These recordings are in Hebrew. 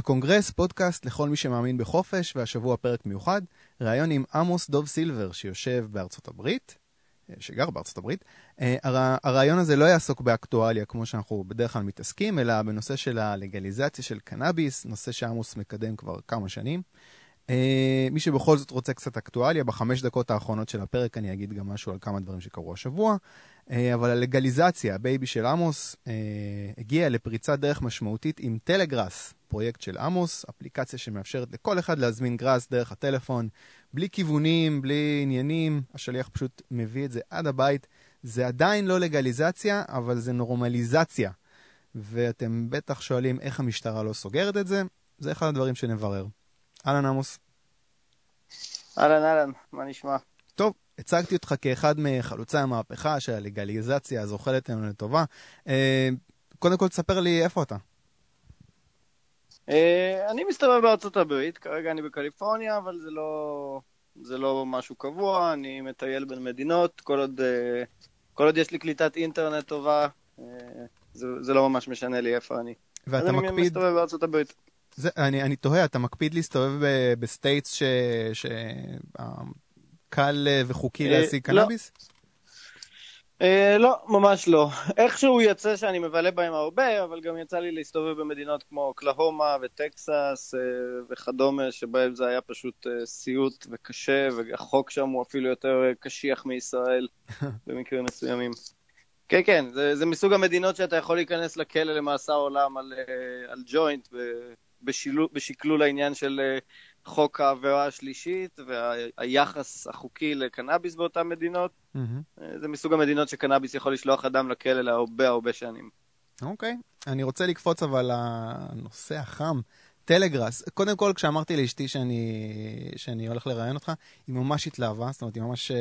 הקונגרס, פודקאסט לכל מי שמאמין בחופש, והשבוע פרק מיוחד, ראיון עם עמוס דוב סילבר, שיושב בארצות הברית, אה, שגר בארצות הברית. אה, הראיון הזה לא יעסוק באקטואליה כמו שאנחנו בדרך כלל מתעסקים, אלא בנושא של הלגליזציה של קנאביס, נושא שעמוס מקדם כבר כמה שנים. אה, מי שבכל זאת רוצה קצת אקטואליה, בחמש דקות האחרונות של הפרק אני אגיד גם משהו על כמה דברים שקרו השבוע. אה, אבל הלגליזציה, ה baby של עמוס, אה, הגיעה לפריצת דרך משמעותית עם טלגראס, פרויקט של עמוס, אפליקציה שמאפשרת לכל אחד להזמין גראס דרך הטלפון, בלי כיוונים, בלי עניינים, השליח פשוט מביא את זה עד הבית. זה עדיין לא לגליזציה, אבל זה נורמליזציה. ואתם בטח שואלים איך המשטרה לא סוגרת את זה, זה אחד הדברים שנברר. אהלן עמוס. אהלן אהלן, מה נשמע? טוב, הצגתי אותך כאחד מחלוצי המהפכה של הלגליזציה הזוחלת לנו לטובה. אה, קודם כל תספר לי איפה אתה. אה, אני מסתובב בארצות הברית, כרגע אני בקליפורניה, אבל זה לא, זה לא משהו קבוע, אני מטייל בין מדינות, כל עוד, אה, כל עוד יש לי קליטת אינטרנט טובה, זה, זה לא ממש משנה לי איפה אני. ואתה אז מקפיד... אני מסתובב בארצות הברית. זה, אני, אני תוהה, אתה מקפיד להסתובב ב states ש... ש... אה, וחוקי אה, להשיג לא. קנאביס? אה, לא, ממש לא. איכשהו יוצא שאני מבלה בהם הרבה, אבל גם יצא לי להסתובב במדינות כמו אוקלהומה וטקסס וכדומה, שבהם זה היה פשוט סיוט וקשה, והחוק שם הוא אפילו יותר קשיח מישראל במקרים מסוימים. כן, כן, זה, זה מסוג המדינות שאתה יכול להיכנס לכלא למאסר עולם על, על ג'וינט בשקלול העניין של חוק העבירה השלישית והיחס החוקי לקנאביס באותן מדינות. Mm-hmm. זה מסוג המדינות שקנאביס יכול לשלוח אדם לכלא להרבה הרבה שנים. אוקיי, okay. אני רוצה לקפוץ אבל לנושא החם. טלגראס, קודם כל כשאמרתי לאשתי שאני, שאני הולך לראיין אותך, היא ממש התלהבה, זאת אומרת, היא ממש, אה,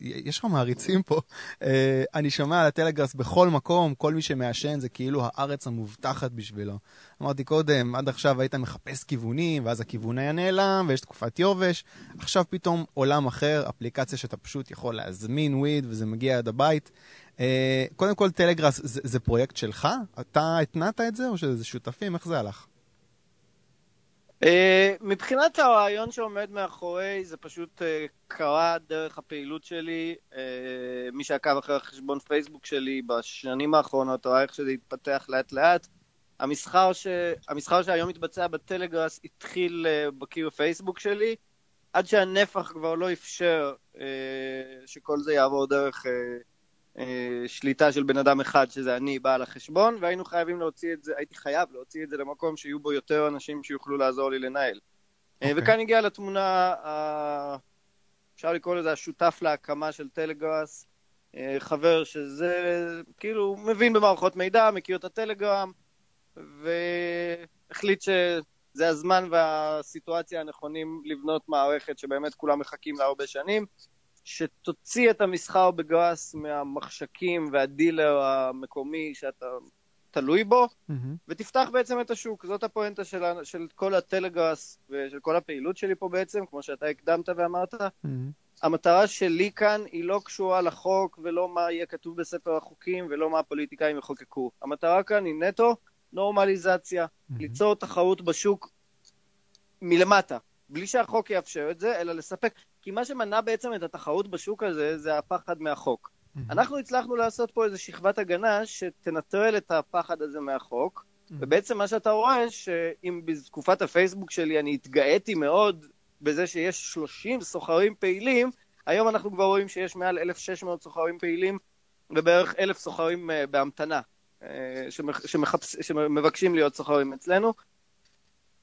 יש לך מעריצים פה. אה, אני שומע על הטלגראס בכל מקום, כל מי שמעשן זה כאילו הארץ המובטחת בשבילו. אמרתי קודם, עד עכשיו היית מחפש כיוונים, ואז הכיוון היה נעלם, ויש תקופת יובש. עכשיו פתאום עולם אחר, אפליקציה שאתה פשוט יכול להזמין וויד, וזה מגיע עד הבית. אה, קודם כל, טלגראס זה, זה פרויקט שלך? אתה התנעת את זה, או שזה שותפים? איך זה הלך? Uh, מבחינת הרעיון שעומד מאחורי, זה פשוט uh, קרה דרך הפעילות שלי. Uh, מי שעקב אחרי החשבון פייסבוק שלי בשנים האחרונות, ראה איך שזה התפתח לאט לאט. המסחר, ש... המסחר שהיום מתבצע בטלגראס התחיל בקיר פייסבוק שלי, עד שהנפח כבר לא אפשר שכל זה יעבור דרך... אה, שליטה של בן אדם אחד, שזה אני, בעל החשבון, והיינו חייבים להוציא את זה, הייתי חייב להוציא את זה למקום שיהיו בו יותר אנשים שיוכלו לעזור לי לנהל. Okay. אה, אוקיי. וכאן הגיעה לתמונה, אפשר לקרוא לזה השותף להקמה של טלגראס, אה, חבר שזה, כאילו, מבין במערכות מידע, מכיר את הטלגרם, והחליט שזה הזמן והסיטואציה הנכונים לבנות מערכת שבאמת כולם מחכים לה הרבה שנים. שתוציא את המסחר בגראס מהמחשקים והדילר המקומי שאתה תלוי בו, mm-hmm. ותפתח בעצם את השוק. זאת הפואנטה של, של כל הטלגראס ושל כל הפעילות שלי פה בעצם, כמו שאתה הקדמת ואמרת. Mm-hmm. המטרה שלי כאן היא לא קשורה לחוק ולא מה יהיה כתוב בספר החוקים ולא מה הפוליטיקאים יחוקקו. המטרה כאן היא נטו נורמליזציה, mm-hmm. ליצור תחרות בשוק מלמטה, בלי שהחוק יאפשר את זה, אלא לספק. כי מה שמנע בעצם את התחרות בשוק הזה, זה הפחד מהחוק. Mm-hmm. אנחנו הצלחנו לעשות פה איזו שכבת הגנה שתנטרל את הפחד הזה מהחוק, mm-hmm. ובעצם מה שאתה רואה, שאם בתקופת הפייסבוק שלי אני התגאיתי מאוד בזה שיש 30 סוחרים פעילים, היום אנחנו כבר רואים שיש מעל 1,600 סוחרים פעילים ובערך 1,000 סוחרים uh, בהמתנה, uh, שמחפש, שמבקשים להיות סוחרים אצלנו.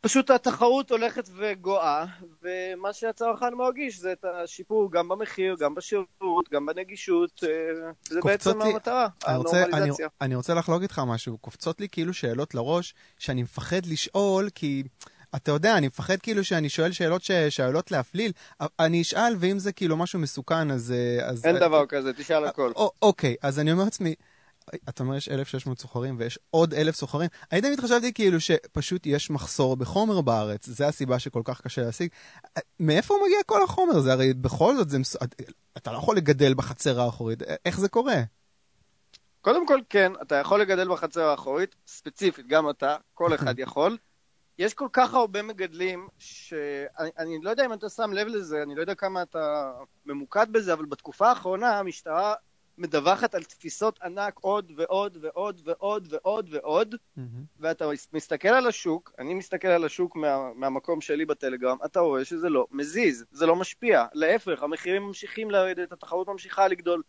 פשוט התחרות הולכת וגואה, ומה שהצרכן מרגיש זה את השיפור גם במחיר, גם בשירות, גם בנגישות, אה, זה בעצם לי, המטרה, הנורמליזציה. אני, אני רוצה לחלוק איתך משהו, קופצות לי כאילו שאלות לראש שאני מפחד לשאול, כי... אתה יודע, אני מפחד כאילו שאני שואל שאלות שעלולות להפליל. אני אשאל, ואם זה כאילו משהו מסוכן, אז... אה, אז אין דבר כזה, תשאל הכל. אוקיי, אז אני אומר לעצמי, אתה אומר יש 1,600 סוחרים ויש עוד 1,000 סוחרים. אני תמיד חשבתי כאילו שפשוט יש מחסור בחומר בארץ, זה הסיבה שכל כך קשה להשיג. מאיפה מגיע כל החומר? זה הרי בכל זאת, זה, אתה לא יכול לגדל בחצר האחורית, איך זה קורה? קודם כל כן, אתה יכול לגדל בחצר האחורית, ספציפית, גם אתה, כל אחד יכול. יש כל כך הרבה מגדלים, שאני אני לא יודע אם אתה שם לב לזה, אני לא יודע כמה אתה ממוקד בזה, אבל בתקופה האחרונה המשטרה מדווחת על תפיסות ענק עוד ועוד ועוד ועוד ועוד ועוד, מהמם. ואתה מסתכל על השוק, אני מסתכל על השוק מה, מהמקום שלי בטלגרם, אתה רואה שזה לא מזיז, זה לא משפיע. להפך, המחירים ממשיכים לרדת, התחרות ממשיכה לגדול.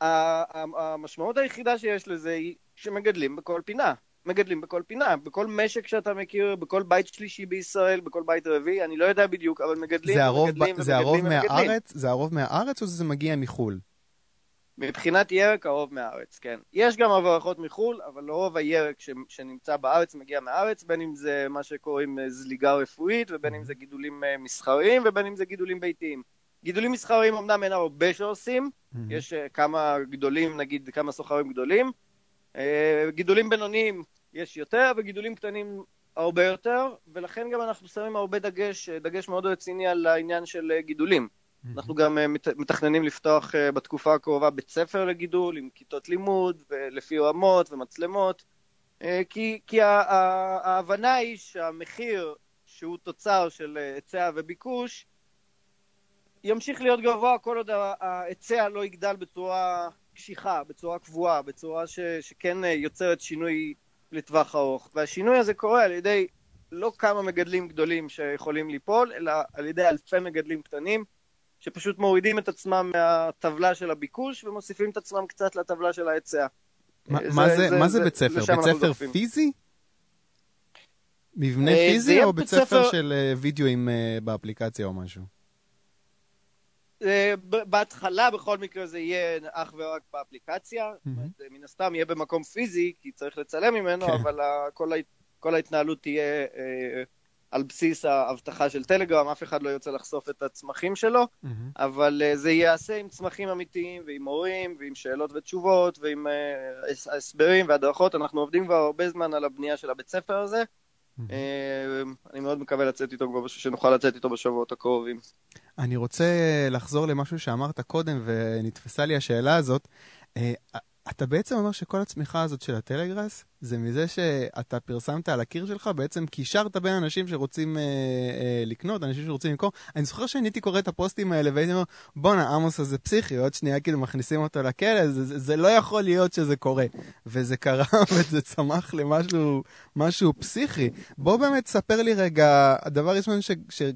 המשמעות היחידה שיש לזה היא שמגדלים בכל פינה. מגדלים בכל פינה, בכל משק שאתה מכיר, בכל בית שלישי בישראל, בכל בית רביעי, אני לא יודע בדיוק, אבל מגדלים זה הרוב, ומגדלים זה הרוב ומגדלים ומגדלים. מהארץ? זה הרוב מהארץ או שזה מגיע מחו"ל? מבחינת ירק, הרוב מהארץ, כן. יש גם הברחות מחו"ל, אבל רוב הירק ש... שנמצא בארץ מגיע מהארץ, בין אם זה מה שקוראים אה, זליגה רפואית, ובין אם זה גידולים אה, מסחריים, ובין אם זה גידולים ביתיים. גידולים מסחריים אמנם אין הרבה שעושים, מהמם. יש אה, כמה גדולים, נגיד כמה סוחרים גדולים. גידולים בינוניים יש יותר, וגידולים קטנים הרבה יותר, ולכן גם אנחנו שמים הרבה דגש, דגש מאוד רציני על העניין של גידולים. אנחנו גם אה, מת- מתכננים לפתוח אה, בתקופה הקרובה בית ספר לגידול עם כיתות לימוד ולפי רמות ומצלמות, אה, כי, כי ההבנה היא שהמחיר שהוא תוצר של היצע וביקוש ימשיך להיות גבוה כל עוד ההיצע לא יגדל בצורה קשיחה, בצורה קבועה, בצורה ש, שכן יוצרת שינוי לטווח ארוך. והשינוי הזה קורה על ידי לא כמה מגדלים גדולים שיכולים ליפול, אלא על ידי אלפי מגדלים קטנים שפשוט מורידים את עצמם מהטבלה של הביקוש ומוסיפים את עצמם קצת לטבלה של ההיצע. מה- זה- מה זה- זה- מה זה בית ספר? לשם בית ספר. פיזי? מבנה אה, פיזי או בית ספר של אה, וידאוים אה, באפליקציה או משהו? אה, בהתחלה בכל מקרה זה יהיה אך ורק באפליקציה. זה מן הסתם יהיה במקום פיזי, כי צריך לצלם ממנו, כן. אבל כל ההת- כל ההתנהלות תהיה אה, על בסיס האבטחה של טלגרם, אף אחד לא ירצה לחשוף את הצמחים שלו, מהמם. אבל אה, זה ייעשה עם צמחים אמיתיים ועם מורים ועם שאלות ותשובות ועם הס- הסברים והדרכות. אנחנו עובדים כבר הרבה זמן על הבנייה של הבית ספר הזה. מהמם. אה, אני מאוד מקווה לצאת איתו כבר, שנוכל לצאת איתו בשבועות הקרובים. אני רוצה לחזור למשהו שאמרת קודם, ונתפסה לי השאלה הזאת. אה, אתה בעצם אומר שכל הצמיחה הזאת של הטלגראס, זה מזה שאתה פרסמת על הקיר שלך, בעצם קישרת בין אנשים שרוצים אה, אה, לקנות, אנשים שרוצים למכור. אני זוכר שאני הייתי קורא את הפוסטים האלה והייתי אומר, בואנה, עמוס הזה פסיכי, עוד שנייה כאילו מכניסים אותו לכלא, זה, זה, זה לא יכול להיות שזה קורה. וזה קרה וזה צמח למשהו משהו פסיכי. בוא באמת ספר לי רגע, הדבר ראשון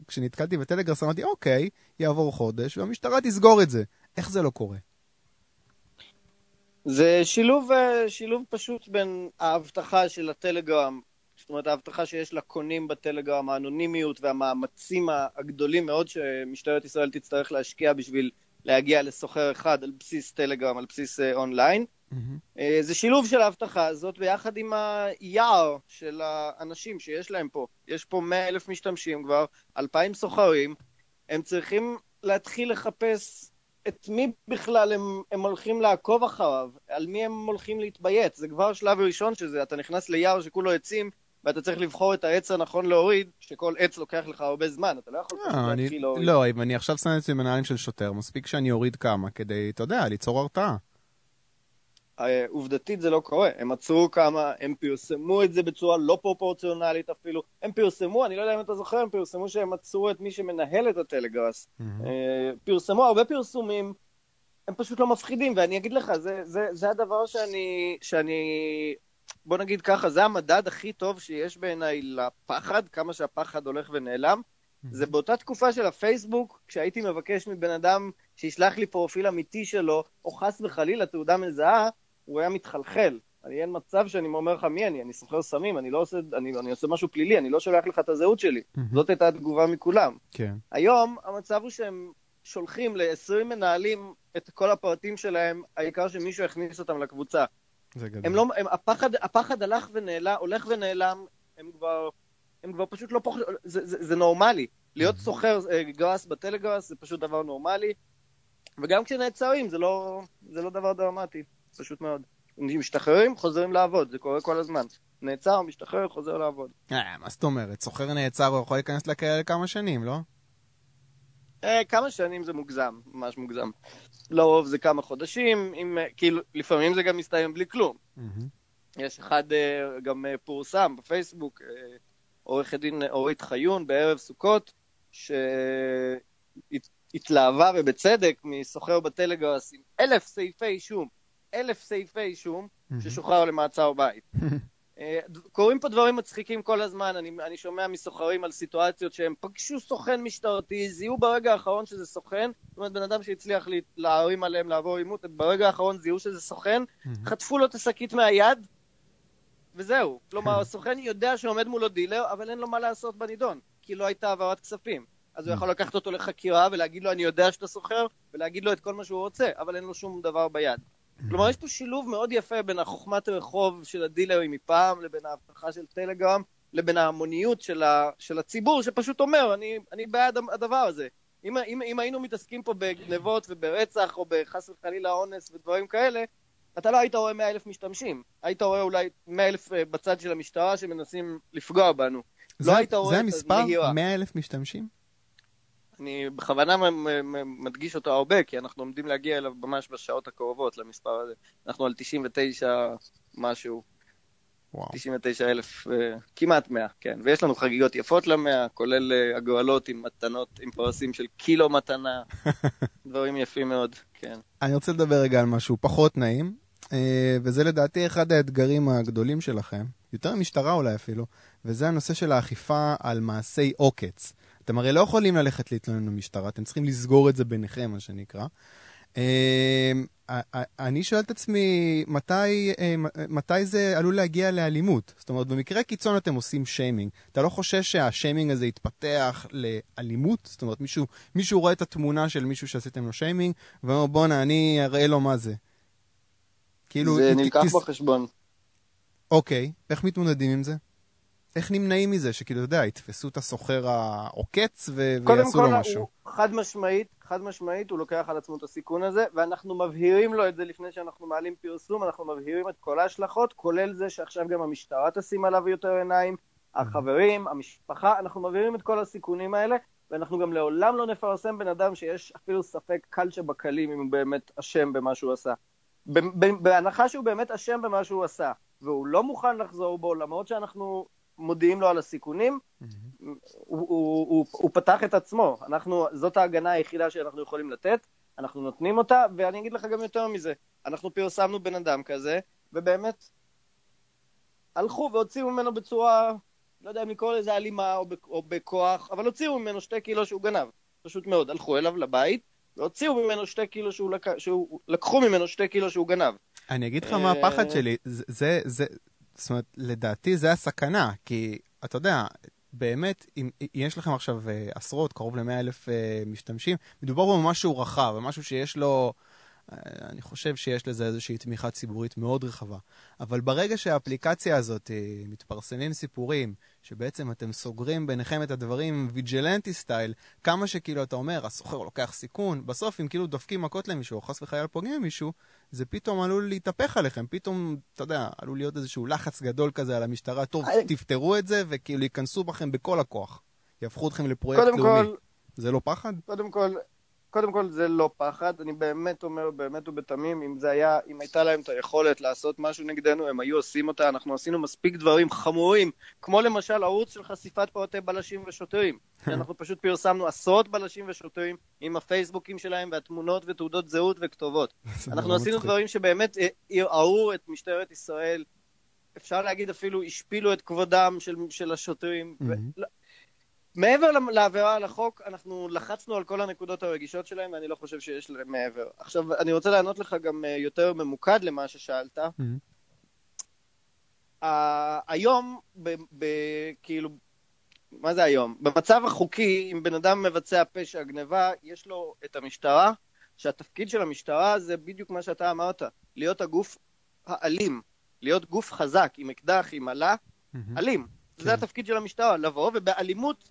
כשנתקלתי בטלגראס אמרתי, אוקיי, יעבור חודש והמשטרה תסגור את זה. איך זה לא קורה? זה שילוב, אה, שילוב פשוט בין האבטחה של הטלגרם, זאת אומרת האבטחה שיש לקונים בטלגרם, האנונימיות והמאמצים הגדולים מאוד שמשטרת ישראל תצטרך להשקיע בשביל להגיע לסוחר אחד על בסיס טלגרם, על בסיס אה, אונליין. אה, זה שילוב של ההבטחה הזאת ביחד עם היער של האנשים שיש להם פה. יש פה 100 אלף משתמשים כבר, 2,000 סוחרים, הם צריכים להתחיל לחפש את מי בכלל הם, הם הולכים לעקוב אחריו, על מי הם הולכים להתבייץ. זה כבר שלב ראשון שזה, אתה נכנס ליער שכולו עצים, ואתה צריך לבחור את העץ הנכון להוריד, שכל עץ לוקח לך הרבה זמן, אתה לא יכול אני- להתחיל להוריד. לא, אם אני עכשיו שם את זה בנעליים של שוטר, מספיק שאני אוריד כמה כדי, אתה יודע, ליצור הרתעה. אה, עובדתית זה לא קורה. הם עצרו כמה, הם פרסמו את זה בצורה לא פרופורציונלית אפילו. הם פרסמו, אני לא יודע אם אתה זוכר, הם פרסמו שהם עצרו את מי שמנהל את הטלגראס. אה, פרסמו הרבה פרסומים, הם פשוט לא מפחידים, ואני אגיד לך, זה, זה, זה הדבר שאני, שאני, בוא נגיד ככה, זה המדד הכי טוב שיש בעיניי לפחד, כמה שהפחד הולך ונעלם. זה באותה תקופה של הפייסבוק, כשהייתי מבקש מבן אדם שישלח לי פרופיל אמיתי שלו, או חס וחלילה תעודה מזהה, הוא היה מתחלחל. אני אין מצב שאני אומר לך מי אני, אני סוחר סמים, אני לא עושה, אני, אני עושה משהו פלילי, אני לא שולח לך את הזהות שלי. מהמם. זאת הייתה התגובה מכולם. כן. היום המצב הוא שהם שולחים ל-20 מנהלים את כל הפרטים שלהם, העיקר שמישהו יכניס אותם לקבוצה. זה גדול. הם לא, הם, הפחד, הפחד הלך ונעלם, הולך ונעלם, הם כבר, הם כבר פשוט לא פחות, זה, זה, זה נורמלי. להיות סוחר אה, גראס בטלגראס זה פשוט דבר נורמלי, וגם כשנעצרים זה לא, זה לא דבר דרמטי, פשוט מאוד. משתחררים, חוזרים לעבוד, זה קורה כל הזמן. נעצר, משתחרר, חוזר לעבוד. אה, מה זאת אומרת? סוחר נעצר, הוא יכול להיכנס לכלא לכמה שנים, לא? אה, כמה שנים זה מוגזם, ממש מוגזם. לרוב זה כמה חודשים, עם, אה, כאילו, לפעמים זה גם מסתיים בלי כלום. מהמם. יש אחד אה, גם אה, פורסם בפייסבוק, אה, עורכת דין אורית חיון בערב סוכות, שהתלהבה ובצדק מסוחר בטלגראס עם אלף סעיפי אישום, אלף סעיפי אישום, ששוחרר למעצר בית. אה, קורים פה דברים מצחיקים כל הזמן, אני, אני שומע מסוחרים על סיטואציות שהם פגשו סוכן משטרתי, זיהו ברגע האחרון שזה סוכן, זאת אומרת בן אדם שהצליח להרים עליהם לעבור עימות, ברגע האחרון זיהו שזה סוכן, חטפו לו את השקית מהיד, וזהו. כלומר, הסוכן יודע שעומד מולו דילר, אבל אין לו מה לעשות בנידון, כי לא הייתה העברת כספים. אז הוא יכול לקחת אותו לחקירה ולהגיד לו, אני יודע שאתה סוחר, ולהגיד לו את כל מה שהוא רוצה, אבל אין לו שום דבר ביד. כלומר, יש פה שילוב מאוד יפה בין החוכמת רחוב של הדילרים מפעם, לבין ההבטחה של טלגרם, לבין ההמוניות של, ה, של הציבור, שפשוט אומר, אני, אני בעד הדבר הזה. אם, אם, אם היינו מתעסקים פה בגנבות וברצח, או בחס וחלילה אונס ודברים כאלה, אתה לא היית רואה 100 אלף משתמשים. היית רואה אולי 100 אלף אה, בצד של המשטרה שמנסים לפגוע בנו. זה, לא היית רואה זה את המספר? הנהירה. 100 אלף משתמשים? אני בכוונה מדגיש אותו הרבה, כי אנחנו עומדים להגיע אליו ממש בשעות הקרובות, למספר הזה. אנחנו על 99 משהו, וואו. 99 אלף, אה, כמעט 100, כן. ויש לנו חגיגות יפות למאה, כולל אה, הגואלות עם מתנות, עם פרסים של קילו מתנה, דברים יפים מאוד, כן. אני רוצה לדבר רגע על משהו פחות נעים, אה, וזה לדעתי אחד האתגרים הגדולים שלכם, יותר משטרה אולי אפילו, וזה הנושא של האכיפה על מעשי עוקץ. אתם הרי לא יכולים ללכת להתלונן במשטרה, אתם צריכים לסגור את זה ביניכם, מה שנקרא. אה, אני שואל את עצמי, מתי, אה, מתי זה עלול להגיע לאלימות? זאת אומרת, במקרה קיצון אתם עושים שיימינג. אתה לא חושש שהשיימינג הזה יתפתח לאלימות? זאת אומרת, מישהו, מישהו רואה את התמונה של מישהו שעשיתם לו שיימינג, ואומר, בואנה, אני אראה לו מה זה. כאילו, זה נלקח תס- בחשבון. אוקיי, איך מתמודדים עם זה? איך נמנעים מזה, שכאילו, אתה יודע, יתפסו את הסוחר העוקץ ו- קודם ויעשו לו כל, משהו? הוא חד משמעית, חד משמעית, הוא לוקח על עצמו את הסיכון הזה, ואנחנו מבהירים לו את זה לפני שאנחנו מעלים פרסום, אנחנו מבהירים את כל ההשלכות, כולל זה שעכשיו גם המשטרה תשים עליו יותר עיניים, החברים, המשפחה, אנחנו מבהירים את כל הסיכונים האלה, ואנחנו גם לעולם לא נפרסם בן אדם שיש אפילו ספק קל שבקלים אם הוא באמת אשם במה שהוא עשה. בהנחה שהוא באמת אשם במה שהוא עשה, והוא לא מוכן לחזור בו, למרות שאנחנו מודיעים לו על הסיכונים, הוא, הוא, הוא, הוא פתח את עצמו. אנחנו, זאת ההגנה היחידה שאנחנו יכולים לתת, אנחנו נותנים אותה, ואני אגיד לך גם יותר מזה. אנחנו פרסמנו בן אדם כזה, ובאמת הלכו והוציאו ממנו בצורה, לא יודע אם לקרוא לזה אלימה או, או בכוח, אבל הוציאו ממנו שתי קילו שהוא גנב. פשוט מאוד. הלכו אליו לבית, והוציאו ממנו שתי קילו שהוא, לק... שהוא... לקחו ממנו שתי קילו שהוא גנב. אני אגיד לך מה אה, הפחד שלי, זה, זה, זאת אומרת, לדעתי זה הסכנה, כי אתה יודע, באמת, אם יש לכם עכשיו אה, עשרות, קרוב ל-100 אלף אה, משתמשים, מדובר במשהו רחב, במשהו שיש לו, אני חושב שיש לזה איזושהי תמיכה ציבורית מאוד רחבה. אבל ברגע שהאפליקציה הזאת, אה, מתפרסמים סיפורים, שבעצם אתם סוגרים ביניכם את הדברים ויג'לנטי סטייל, כמה שכאילו אתה אומר, הסוחר לוקח סיכון, בסוף אם כאילו דופקים מכות למישהו, או חס וחלילה פוגעים במישהו, זה פתאום עלול להתהפך עליכם, פתאום, אתה יודע, עלול להיות איזשהו לחץ גדול כזה על המשטרה, טוב, I- תפתרו את זה, וכאילו ייכנסו בכם בכל הכוח. יהפכו אתכם לפרויקט קודם לאומי. כל, זה לא פחד? קודם כל, קודם כל זה לא פחד, אני באמת אומר, באמת ובתמים, אם זה היה, אם הייתה להם את היכולת לעשות משהו נגדנו, הם היו עושים אותה, אנחנו עשינו מספיק דברים חמורים, כמו למשל ערוץ של חשיפת פרטי בלשים ושוטרים, שאנחנו פשוט פרסמנו עשרות בלשים ושוטרים עם הפייסבוקים שלהם והתמונות ותעודות זהות וכתובות. אנחנו עשינו. דברים שבאמת אה, ערערו את משטרת ישראל, אפשר להגיד אפילו השפילו את כבודם של, של השוטרים. מהמם. ו- מעבר לעבירה על החוק, אנחנו לחצנו על כל הנקודות הרגישות שלהם, ואני לא חושב שיש להם מעבר. עכשיו, אני רוצה לענות לך גם אה, יותר ממוקד למה ששאלת. ה- היום, ב- ב- כאילו, מה זה היום? במצב החוקי, אם בן אדם מבצע פשע גניבה, יש לו את המשטרה, שהתפקיד של המשטרה זה בדיוק מה שאתה אמרת, להיות הגוף האלים, להיות גוף חזק, עם אקדח, עם אלה, מהמם. אלים. כן. זה התפקיד של המשטרה, לבוא ובאלימות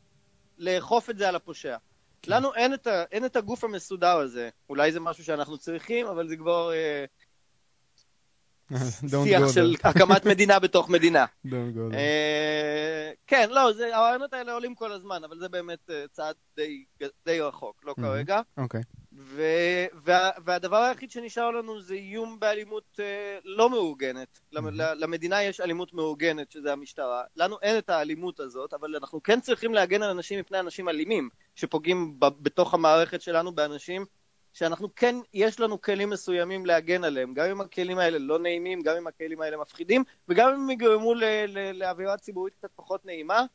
לאכוף את זה על הפושע. כן. לנו אין את, ה, אין את הגוף המסודר הזה. אולי זה משהו שאנחנו צריכים, אבל זה כבר אה, שיח של. הקמת מדינה בתוך מדינה. אה, כן, לא, זה, הרעיונות האלה עולים כל הזמן, אבל זה באמת אה, צעד די, די רחוק, לא Mhm. כרגע. אוקיי. ו- וה- והדבר היחיד שנשאר לנו זה איום באלימות אה, לא מאורגנת. Mhm. למדינה יש אלימות מאורגנת, שזה המשטרה. לנו אין את האלימות הזאת, אבל אנחנו כן צריכים להגן על אנשים מפני אנשים אלימים, שפוגעים ב- בתוך המערכת שלנו באנשים שאנחנו כן, יש לנו כלים מסוימים להגן עליהם, גם אם הכלים האלה לא נעימים, גם אם הכלים האלה מפחידים, וגם אם הם יגרמו ל- ל- לאווירה ציבורית קצת פחות נעימה.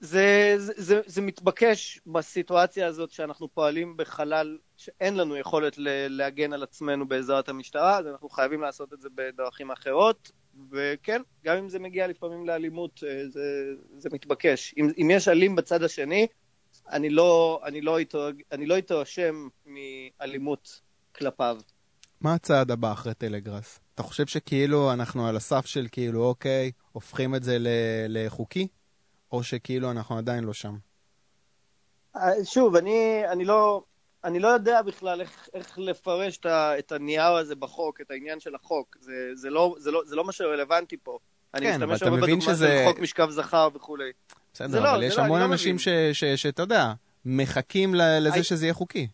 זה, זה, זה, זה מתבקש בסיטואציה הזאת שאנחנו פועלים בחלל שאין לנו יכולת ל- להגן על עצמנו בעזרת המשטרה, אז אנחנו חייבים לעשות את זה בדרכים אחרות, וכן, גם אם זה מגיע לפעמים לאלימות, אה, זה, זה מתבקש. אם, אם יש אלים בצד השני, אני לא, אני לא, אני לא מאלימות כלפיו. מה הצעד הבא אחרי טלגראס? אתה חושב שכאילו אנחנו על הסף של כאילו, אוקיי, הופכים את זה ל- לחוקי? או שכאילו אנחנו עדיין לא שם? אה, שוב, אני, אני, לא, אני לא יודע בכלל איך, איך לפרש את, ה, את הנייר הזה בחוק, את העניין של החוק. זה, זה, לא, זה, לא, זה לא מה שרלוונטי פה. אני כן, אבל משתמש אתה הרבה מבין בדוגמה שזה- של חוק משכב זכר וכולי. בסדר, זה לא, אבל זה יש לא, המון לא אנשים שאתה יודע, מחכים לזה I- שזה יהיה חוקי.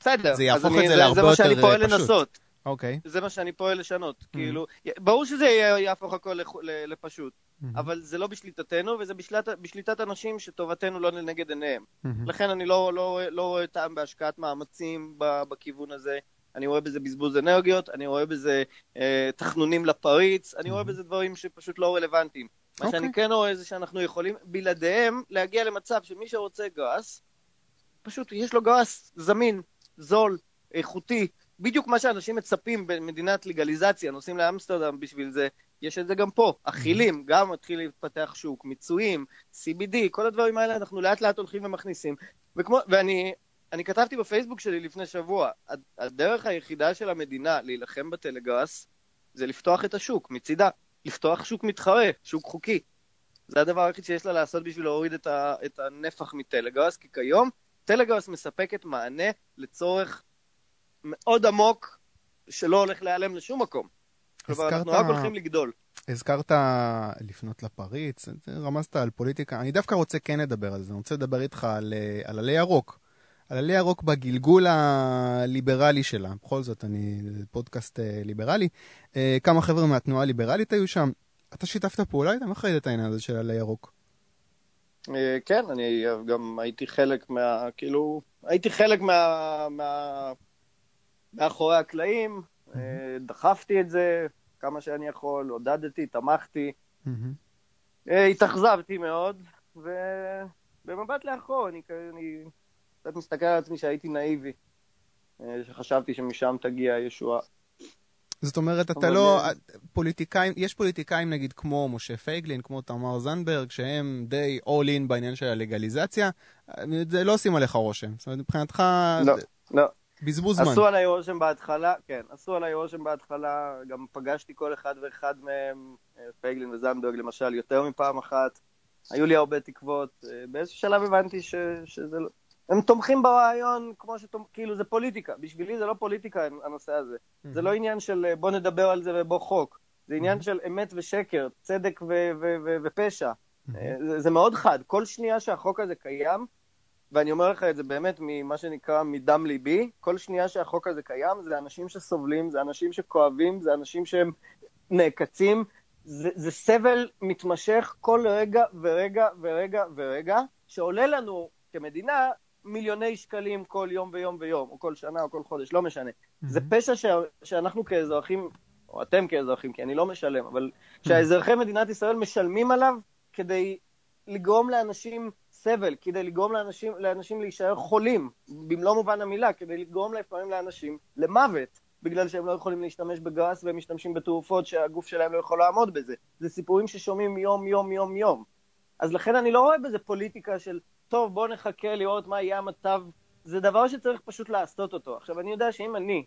בסדר, זה יהפוך את זה זה להרבה מה שאני יותר, פועל אה, פשוט. לנסות. אוקיי. זה מה שאני פועל לשנות. Mm-hmm. כאילו, ברור שזה יהפוך הכל לפשוט, מהמם. אבל זה לא בשליטתנו, וזה בשליטת, בשליטת אנשים שטובתנו לא לנגד עיניהם. מהמם. לכן אני לא, לא, לא רואה טעם בהשקעת מאמצים בכיוון הזה. אני רואה בזה בזבוז אנרגיות, אני רואה בזה אה, תחנונים לפריץ, אני רואה Mhm. בזה דברים שפשוט לא רלוונטיים. מה אוקיי. שאני כן רואה זה שאנחנו יכולים בלעדיהם להגיע למצב שמי שרוצה גראס, פשוט יש לו גראס זמין, זול, איכותי, בדיוק מה שאנשים מצפים במדינת לגליזציה, נוסעים לאמסטרדם בשביל זה, יש את זה גם פה. אכילים, גם מתחיל להתפתח שוק, מיצויים, CBD, כל הדברים האלה אנחנו לאט לאט הולכים ומכניסים. וכמו, ואני אני כתבתי בפייסבוק שלי לפני שבוע, הד- הדרך היחידה של המדינה להילחם בטלגראס זה לפתוח את השוק מצידה, לפתוח שוק מתחרה, שוק חוקי. זה הדבר היחיד שיש לה לעשות בשביל להוריד את, ה, את הנפח מטלגראס, כי כיום טלגראס מספקת מענה לצורך מאוד עמוק שלא הולך להיעלם לשום מקום. כלומר, אנחנו רק הולכים לגדול. הזכרת לפנות לפריץ, רמזת על פוליטיקה, אני דווקא רוצה כן לדבר על זה, אני רוצה לדבר איתך על, אה, על עלי ירוק. על עלי ירוק בגלגול הליברלי שלה, בכל זאת, אני פודקאסט אה, ליברלי. אה, כמה חבר'ה מהתנועה הליברלית היו שם. אתה שיתפת פעולה איתם? איך ראית את העניין הזה של עלי ירוק? כן, אני גם הייתי חלק מה... כאילו, הייתי חלק מה... מה... מאחורי הקלעים, אה, דחפתי את זה כמה שאני יכול, עודדתי, תמכתי. אה, התאכזבתי מאוד, ובמבט לאחור אני, אני קצת מסתכל על עצמי שהייתי נאיבי, אה, שחשבתי שמשם תגיע הישועה. זאת אומרת, אתה לא... פוליטיקאים, יש פוליטיקאים נגיד כמו משה פייגלין, כמו תמר זנדברג, שהם די all in בעניין של הלגליזציה, זה לא עושים עליך רושם. זאת אומרת, מבחינתך, לא, לא. בזבוז זמן. עשו עליי רושם בהתחלה, כן, עשו עליי רושם בהתחלה, גם פגשתי כל אחד ואחד מהם, אה, פייגלין וזנדברג למשל, יותר מפעם אחת. היו לי הרבה תקוות. אה, באיזשהו שלב הבנתי ש, שזה לא... הם תומכים ברעיון כמו שתומכים, כאילו זה פוליטיקה. בשבילי זה לא פוליטיקה הנושא הזה. זה לא עניין של אה, בוא נדבר על זה ובוא חוק. זה עניין של אמת ושקר, צדק ו- ו- ו- ופשע. אה, זה, זה מאוד חד. כל שנייה שהחוק הזה קיים, ואני אומר לך את זה באמת ממה שנקרא מדם ליבי, כל שנייה שהחוק הזה קיים, זה אנשים שסובלים, זה אנשים שכואבים, זה אנשים שהם נעקצים, זה, זה סבל מתמשך כל רגע ורגע ורגע ורגע, שעולה לנו כמדינה מיליוני שקלים כל יום ויום ויום, או כל שנה או כל חודש, לא משנה. זה פשע ש, שאנחנו כאזרחים, או אתם כאזרחים, כי אני לא משלם, אבל שהאזרחי מדינת ישראל משלמים עליו כדי לגרום לאנשים סבל, כדי לגרום לאנשים, לאנשים להישאר חולים, במלוא מובן המילה, כדי לגרום לפעמים לאנשים למוות, בגלל שהם לא יכולים להשתמש בגראס והם משתמשים בתרופות שהגוף שלהם לא יכול לעמוד בזה. זה סיפורים ששומעים יום, יום, יום, יום. אז לכן אני לא רואה בזה פוליטיקה של, טוב, בוא נחכה לראות מה יהיה המצב. זה דבר שצריך פשוט לעשות אותו. עכשיו, אני יודע שאם אני,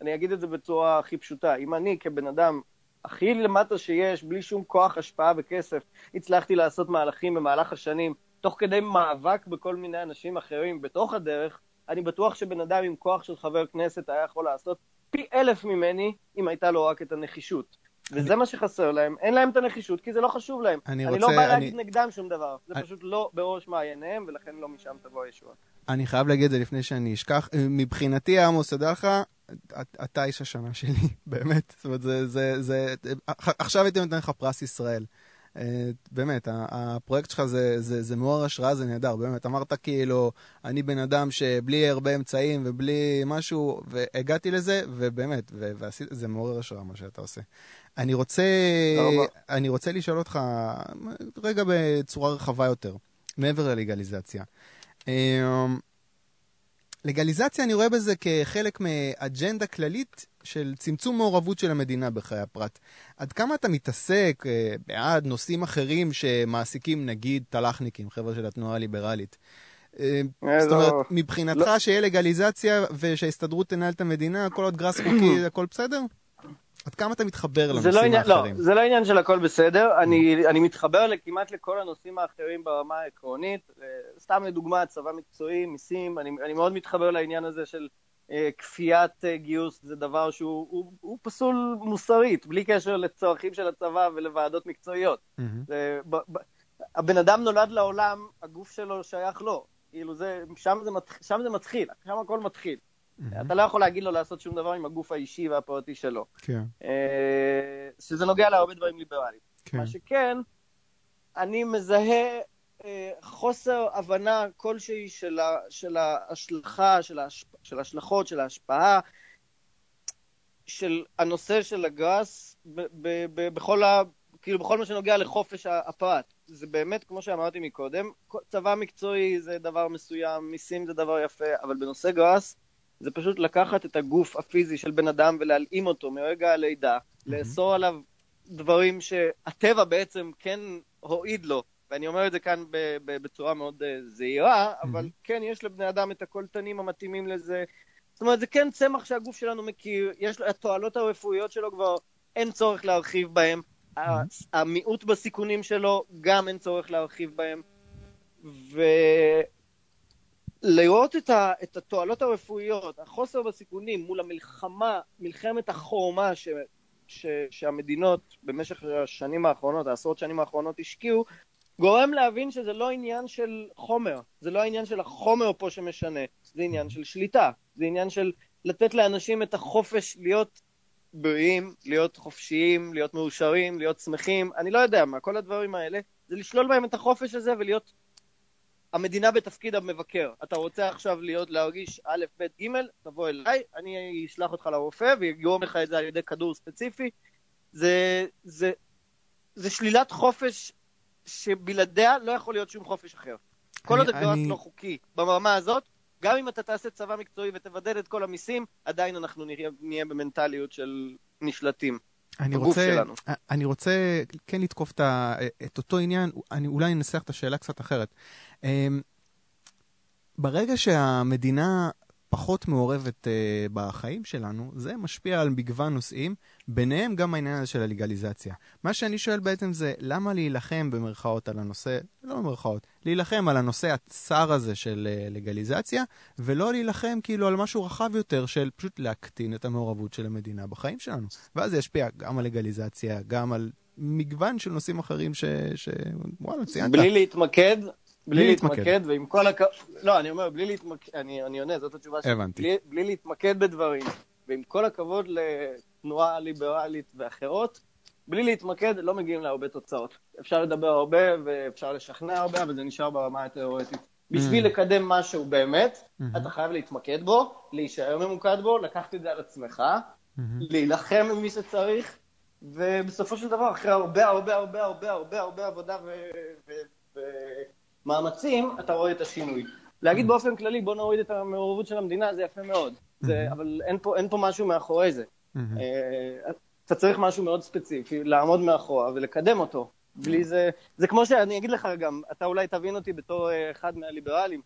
אני אגיד את זה בצורה הכי פשוטה, אם אני כבן אדם הכי למטה שיש, בלי שום כוח השפעה וכסף, הצלחתי לעשות מהלכים במהלך השנים, תוך כדי מאבק בכל מיני אנשים אחרים בתוך הדרך, אני בטוח שבן אדם עם כוח של חבר כנסת היה יכול לעשות פי אלף ממני, אם הייתה לו רק את הנחישות. וזה אני... מה שחסר להם, אין להם את הנחישות, כי זה לא חשוב להם. אני, אני רוצה, לא בא אני... להגיד נגדם שום דבר, זה אני... פשוט לא בראש מעייניהם, ולכן לא משם תבוא הישועה. אני חייב להגיד את זה לפני שאני אשכח. מבחינתי, עמוס, לך, אתה איש השנה שלי, באמת. זאת אומרת, זה, זה, זה... עכשיו הייתי נותן לך פרס ישראל. אה, באמת, הפרויקט שלך זה, זה, זה מעורר השראה, זה נהדר, באמת. אמרת כאילו, אני בן אדם שבלי הרבה אמצעים ובלי משהו, והגעתי לזה, ובאמת, ועשית, זה מעורר השראה מה שאתה עושה. אני רוצה, אני רוצה לשאול אותך רגע בצורה רחבה יותר, מעבר ללגליזציה. אה, לגליזציה, אני רואה בזה כחלק מאג'נדה כללית של צמצום מעורבות של המדינה בחיי הפרט. עד כמה אתה מתעסק אה, בעד נושאים אחרים שמעסיקים נגיד טלחניקים, חבר'ה של התנועה הליברלית? אה, אה, זאת אומרת, לא. מבחינתך לא. שיהיה לגליזציה ושההסתדרות תנהל את המדינה, כל עוד גראס חוקי, הכל בסדר? עד כמה אתה מתחבר לנושאים לא עניין, האחרים? לא, זה לא עניין של הכל בסדר. אני, אני מתחבר כמעט לכל הנושאים האחרים ברמה העקרונית. סתם לדוגמה, צבא מקצועי, מיסים, אני, אני מאוד מתחבר לעניין הזה של אה, כפיית אה, גיוס זה דבר שהוא הוא, הוא פסול מוסרית, בלי קשר לצרכים של הצבא ולוועדות מקצועיות. Mm-hmm. זה, ב, ב, הבן אדם נולד לעולם, הגוף שלו שייך לו. כאילו זה, שם זה, מתח, שם זה מתחיל, שם הכל מתחיל. Mm-hmm. אתה לא יכול להגיד לו לעשות שום דבר עם הגוף האישי והפרטי שלו. כן. אה, שזה נוגע להרבה דברים ליברליים. כן. מה שכן, אני מזהה אה, חוסר הבנה כלשהי של, ה, של ההשלכה, של, ההשפ, של ההשלכות, של ההשפעה, של הנושא של הגראס ב, ב, ב, בכל, ה, כאילו בכל מה שנוגע לחופש הפרט. זה באמת, כמו שאמרתי מקודם, צבא מקצועי זה דבר מסוים, מיסים זה דבר יפה, אבל בנושא גראס זה פשוט לקחת את הגוף הפיזי של בן אדם ולהלאים אותו מרגע הלידה, mm-hmm. לאסור עליו דברים שהטבע בעצם כן הועיד לו ואני אומר את זה כאן בצורה מאוד אה, זהירה, אבל כן, יש לבני אדם את הקולטנים המתאימים לזה. זאת אומרת, זה כן צמח שהגוף שלנו מכיר, יש לו, התועלות הרפואיות שלו כבר, אין צורך להרחיב בהם. המיעוט בסיכונים שלו, גם אין צורך להרחיב בהם. ולראות את, ה, את התועלות הרפואיות, החוסר בסיכונים מול המלחמה, מלחמת החורמה ש, ש, שהמדינות במשך השנים האחרונות, העשרות שנים האחרונות השקיעו, גורם להבין שזה לא עניין של חומר, זה לא העניין של החומר פה שמשנה, זה עניין של שליטה, זה עניין של לתת לאנשים את החופש להיות בריאים, להיות חופשיים, להיות מאושרים, להיות שמחים, אני לא יודע מה, כל הדברים האלה, זה לשלול בהם את החופש הזה ולהיות המדינה בתפקיד המבקר. אתה רוצה עכשיו להיות, להרגיש א', ב', ג', תבוא אליי, אני אשלח אותך לרופא ויגרום לך את זה על ידי כדור ספציפי. זה, זה, זה שלילת חופש שבלעדיה לא יכול להיות שום חופש אחר. כל עוד הגדרת. לא חוקי ברמה הזאת, גם אם אתה תעשה צבא מקצועי ותבדל את כל המיסים, עדיין אנחנו נהיה, נהיה במנטליות של נשלטים. אני רוצה, שלנו. אני רוצה כן לתקוף את, את אותו עניין, אני אולי אנסח את השאלה קצת אחרת. אמ, ברגע שהמדינה פחות מעורבת uh, בחיים שלנו, זה משפיע על מגוון נושאים, ביניהם גם העניין הזה של הלגליזציה. מה שאני שואל בעצם זה, למה להילחם במרכאות על הנושא, לא במרכאות, להילחם על הנושא הצר הזה של uh, לגליזציה, ולא להילחם כאילו על משהו רחב יותר של פשוט להקטין את המעורבות של המדינה בחיים שלנו. ואז זה ישפיע גם על לגליזציה, גם על מגוון של נושאים אחרים ש... ש... וואלה, ציינת. בלי להתמקד בלי להתמקד, ועם כל הכ... לא, אני אומר, בלי להתמקד, אני, אני עונה, זאת התשובה שלי. הבנתי. בלי, בלי להתמקד בדברים, ועם כל הכבוד לתנועה ליברלית ואחרות, בלי להתמקד לא מגיעים להרבה תוצאות. אפשר לדבר הרבה ואפשר לשכנע הרבה, אבל זה נשאר ברמה התיאורטית. בשביל mm. לקדם משהו באמת, mm-hmm. אתה חייב להתמקד בו, להישאר ממוקד בו, לקחת את זה על עצמך, mm-hmm. להילחם עם מי שצריך, ובסופו של דבר, אחרי הרבה הרבה הרבה הרבה הרבה הרבה עבודה. ו... ו... מאמצים, אתה רואה את השינוי. להגיד mm-hmm. באופן כללי, בוא נוריד את המעורבות של המדינה, זה יפה מאוד. זה, mm-hmm. אבל אין פה, אין פה משהו מאחורי זה. Mm-hmm. אה, אתה צריך משהו מאוד ספציפי, לעמוד מאחורה ולקדם אותו. בלי זה, זה כמו שאני אגיד לך גם, אתה אולי תבין אותי בתור אה, אחד מהליברלים,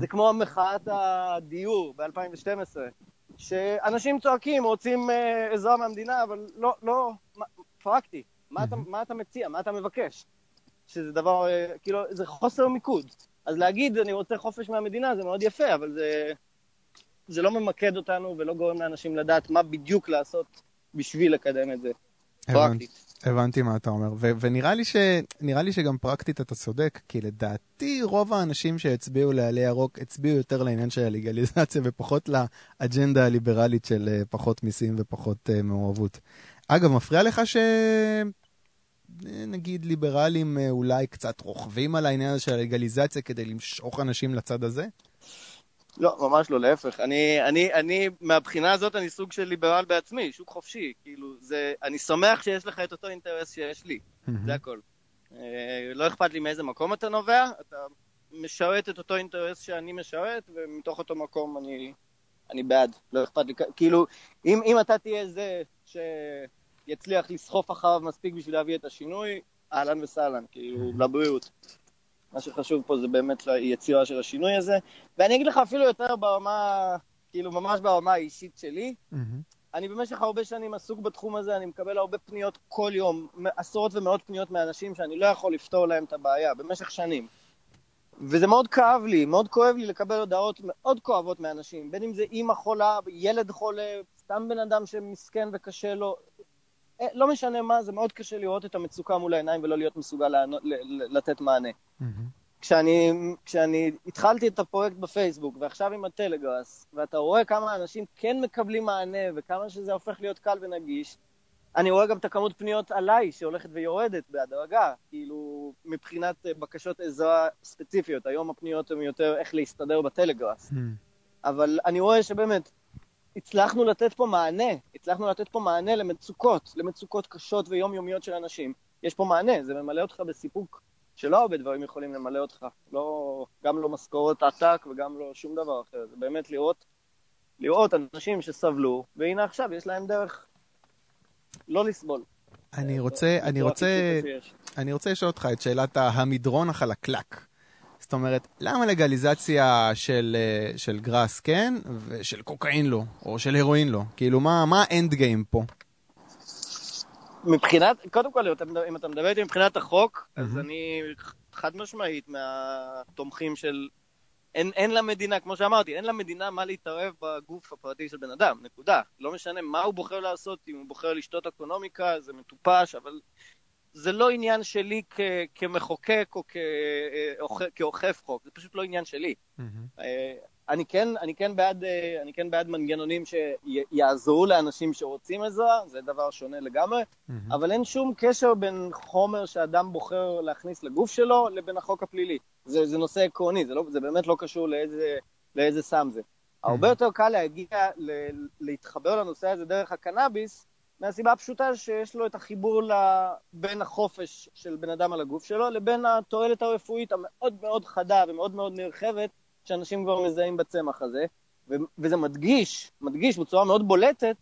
זה כמו מחאת הדיור ב-2012, שאנשים צועקים, רוצים אה, עזרה מהמדינה, אבל לא, לא, פרקטי, מה אתה מציע, מה אתה מבקש? שזה דבר, אה, כאילו, זה חוסר מיקוד. אז להגיד, אני רוצה חופש מהמדינה, זה מאוד יפה, אבל זה, זה לא ממקד אותנו ולא גורם לאנשים לדעת מה בדיוק לעשות בשביל לקדם את זה. פרקטית. הבנתי מה אתה אומר, ו- ונראה לי, ש- לי שגם פרקטית אתה צודק, כי לדעתי רוב האנשים שהצביעו לעלי ירוק הצביעו יותר לעניין של הלגליזציה ופחות לאג'נדה הליברלית של אה, פחות מיסים ופחות uh, מעורבות. אגב, מפריע לך ש... נגיד ליברלים אה, אולי קצת רוכבים על העניין הזה של הלגליזציה כדי למשוך אנשים לצד הזה? לא, ממש לא, להפך. אני, אני, אני, מהבחינה הזאת אני סוג של ליברל בעצמי, שוק חופשי. כאילו, זה, אני שמח שיש לך את אותו אינטרס שיש לי, זה הכל. אה, לא אכפת לי מאיזה מקום אתה נובע, אתה משרת את אותו אינטרס שאני משרת, ומתוך אותו מקום אני, אני בעד. לא אכפת לי, כאילו, אם, אם אתה תהיה זה שיצליח לסחוף אחריו מספיק בשביל להביא את השינוי, אהלן וסהלן, כאילו, לבריאות. מה שחשוב פה זה באמת היצירה של השינוי הזה. ואני אגיד לך אפילו יותר ברמה, כאילו ממש ברמה האישית שלי. Mm-hmm. אני במשך הרבה שנים עסוק בתחום הזה, אני מקבל הרבה פניות כל יום, עשרות ומאות פניות מאנשים שאני לא יכול לפתור להם את הבעיה, במשך שנים. וזה מאוד כאב לי, מאוד כואב לי לקבל הודעות מאוד כואבות מאנשים, בין אם זה אימא חולה, ילד חולה, סתם בן אדם שמסכן וקשה לו, לא משנה מה, זה מאוד קשה לראות את המצוקה מול העיניים ולא להיות מסוגל לענות, לתת מענה. Mm-hmm. כשאני, כשאני התחלתי את הפרויקט בפייסבוק, ועכשיו עם הטלגראס, ואתה רואה כמה אנשים כן מקבלים מענה, וכמה שזה הופך להיות קל ונגיש, אני רואה גם את הכמות פניות עליי שהולכת ויורדת בהדרגה, כאילו, מבחינת בקשות עזרה ספציפיות. היום הפניות הן יותר איך להסתדר בטלגראס. Mm. אבל אני רואה שבאמת, הצלחנו לתת פה מענה, הצלחנו לתת פה מענה למצוקות, למצוקות קשות ויומיומיות של אנשים. יש פה מענה, זה ממלא אותך בסיפוק שלא הרבה דברים יכולים למלא אותך. לא, גם לא משכורת עתק וגם לא שום דבר אחר. זה באמת לראות, לראות אנשים שסבלו, והנה עכשיו יש להם דרך לא לסבול. אני רוצה, אני רוצה, אני רוצה לשאול אותך את שאלת המדרון החלקלק. זאת אומרת, למה לגליזציה של, אה, של גראס כן, ושל קוקאין לא, או של הרואין לא? כאילו, מה, האנד גיים פה? מבחינת, קודם כל, אם אתה, אם אתה מדבר איתי מבחינת החוק, mm-hmm. אז אני חד משמעית מהתומכים של... אין, אין למדינה, כמו שאמרתי, אין למדינה מה להתערב בגוף הפרטי של בן אדם, נקודה. לא משנה מה הוא בוחר לעשות, אם הוא בוחר לשתות אקונומיקה, זה מטופש, אבל זה לא עניין שלי כ, כמחוקק או כ, אה, כאוכף חוק, זה פשוט לא עניין שלי. Mm-hmm. אני כן, אני, כן בעד, אה, אני כן בעד מנגנונים שיעזרו לאנשים שרוצים עזרה, זה דבר שונה לגמרי, mm-hmm. אבל אין שום קשר בין חומר שאדם בוחר להכניס לגוף שלו לבין החוק הפלילי. זה, זה נושא עקרוני, זה, לא, זה באמת לא קשור לאיזה, לאיזה סם זה. Mm-hmm. הרבה יותר קל להגיע, ל, להתחבר לנושא הזה דרך הקנאביס, מהסיבה הפשוטה שיש לו את החיבור בין החופש של בן אדם על הגוף שלו לבין התועלת הרפואית המאוד מאוד חדה ומאוד מאוד נרחבת שאנשים כבר מזהים בצמח הזה, וזה מדגיש, מדגיש בצורה מאוד בולטת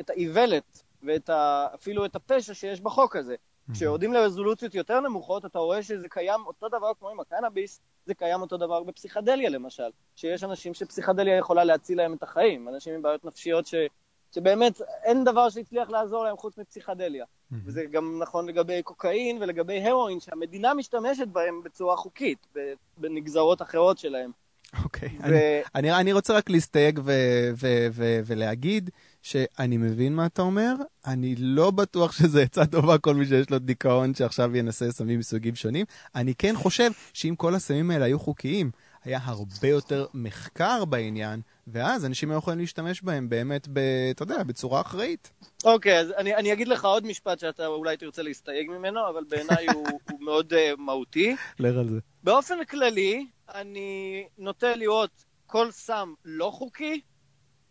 את האיוולת ואפילו את הפשע שיש בחוק הזה. כשיורדים לרזולוציות יותר נמוכות, אתה רואה שזה קיים אותו דבר כמו עם הקנאביס, זה קיים אותו דבר בפסיכדליה למשל. שיש אנשים שפסיכדליה יכולה להציל להם את החיים, אנשים עם בעיות נפשיות ש... שבאמת אין דבר שהצליח לעזור להם חוץ מפסיכדליה. Mm-hmm. וזה גם נכון לגבי קוקאין ולגבי הרואין, שהמדינה משתמשת בהם בצורה חוקית, בנגזרות אחרות שלהם. אוקיי, okay. ו... אני, אני, אני רוצה רק להסתייג ו, ו, ו, ולהגיד שאני מבין מה אתה אומר, אני לא בטוח שזה עצה טובה כל מי שיש לו דיכאון שעכשיו ינסה סמים מסוגים שונים. אני כן חושב שאם כל הסמים האלה היו חוקיים, היה הרבה יותר מחקר בעניין, ואז אנשים היו יכולים להשתמש בהם באמת, ב, אתה יודע, בצורה אחראית. אוקיי, okay, אז אני, אני אגיד לך עוד משפט שאתה אולי תרצה להסתייג ממנו, אבל בעיניי הוא, הוא מאוד uh, מהותי. לך על זה. באופן כללי, אני נוטה לראות כל סם לא חוקי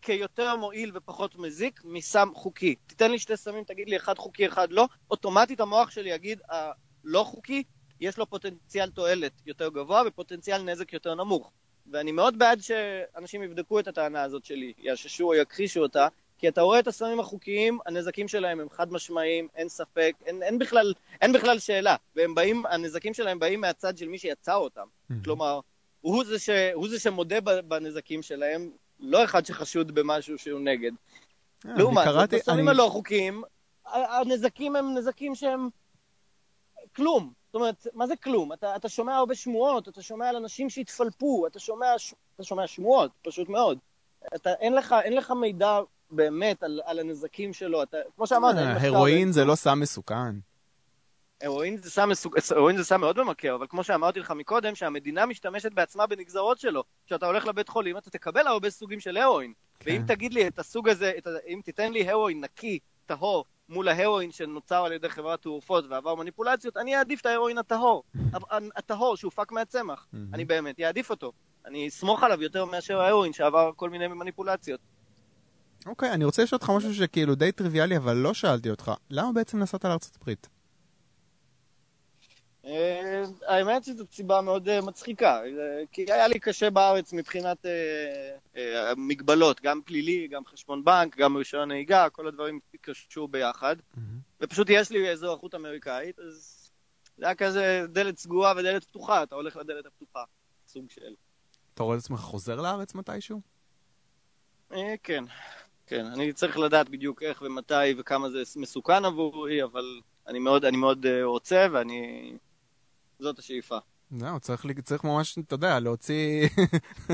כיותר מועיל ופחות מזיק מסם חוקי. תיתן לי שתי סמים, תגיד לי אחד חוקי, אחד לא, אוטומטית המוח שלי יגיד, הלא חוקי, יש לו פוטנציאל תועלת יותר גבוה ופוטנציאל נזק יותר נמוך. ואני מאוד בעד שאנשים יבדקו את הטענה הזאת שלי, יאששו או יכחישו אותה, כי אתה רואה את הסמים החוקיים, הנזקים שלהם הם חד משמעיים, אין ספק, אין, אין, בכלל, אין בכלל שאלה. והם באים, הנזקים שלהם באים מהצד של מי שיצר אותם. Mm-hmm. כלומר, הוא זה, ש, הוא זה שמודה בנזקים שלהם, לא אחד שחשוד במשהו שהוא נגד. אה, לעומת זאת, בסמים אני... הלא חוקיים, הנזקים הם נזקים שהם כלום. זאת אומרת, מה זה כלום? אתה, אתה שומע הרבה שמועות, אתה שומע על אנשים שהתפלפו, אתה שומע, אתה שומע שמועות, פשוט מאוד. אתה, אין, לך, אין לך מידע באמת על, על הנזקים שלו. אתה, כמו שאמרת... הרואין זה לא סם מסוכן. הרואין זה סם, מסוג... הרואין זה סם מאוד ממכר, אבל כמו שאמרתי לך מקודם, שהמדינה משתמשת בעצמה בנגזרות שלו. כשאתה הולך לבית חולים, אתה תקבל הרבה סוגים של הרואין. כן. ואם תגיד לי את הסוג הזה, את. אם תיתן לי הרואין נקי, טהור, מול ההרואין שנוצר על ידי חברת תרופות ועבר מניפולציות, אני אעדיף את ההרואין הטהור. הטהור שהופק מהצמח. אני באמת אעדיף אותו. אני אסמוך עליו יותר מאשר ההרואין שעבר כל מיני מניפולציות. אוקיי, okay, אני רוצה לשאול אותך משהו שכאילו די טריוויאלי, אבל לא שאלתי אותך. למה בעצם נסעת לארצות הברית? אה, האמת שזו סיבה מאוד אה, מצחיקה, כי היה לי קשה בארץ מבחינת אה, מגבלות, גם פלילי, גם חשבון בנק, גם רישיון נהיגה, כל הדברים קשור ביחד, ופשוט יש לי אזרחות אמריקאית, אז זה היה כזה דלת סגורה ודלת פתוחה, אתה הולך לדלת הפתוחה, סוג של... אתה רואה את עצמך חוזר לארץ מתישהו? כן, כן, אני צריך לדעת בדיוק איך ומתי וכמה זה מסוכן עבורי, אבל אני מאוד, אני מאוד רוצה ואני זאת השאיפה. זהו, צריך, צריך ממש, אתה יודע, להוציא,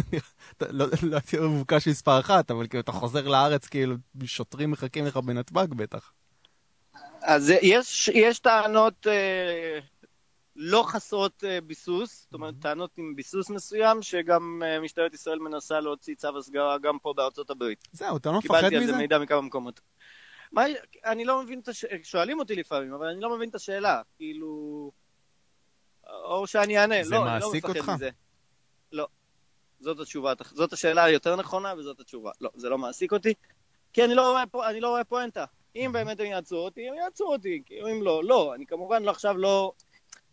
לא להוציא מבוקש מספר אחת, אבל כאילו אתה חוזר לארץ, כאילו שוטרים מחכים לך בנתב"ג בטח. אז יש, יש טענות אה, לא חסרות אה, ביסוס, זאת אומרת טענות עם ביסוס מסוים, שגם אה, משטרת ישראל מנסה להוציא צו הסגרה גם פה בארצות הברית. זהו, אתה לא מפחד מזה? קיבלתי על זה מידע מכמה מקומות. מה, אני לא מבין את השאלה, שואלים אותי לפעמים, אבל אני לא מבין את השאלה. כאילו... או שאני אענה. זה לא, מעסיק לא אותך? מזה. לא. זאת התשובה, זאת השאלה היותר נכונה וזאת התשובה. לא, זה לא מעסיק אותי, כי אני לא רואה, אני לא רואה פואנטה. אם באמת הם יעצרו אותי, הם יעצרו אותי, אם לא, לא. אני כמובן לא עכשיו לא...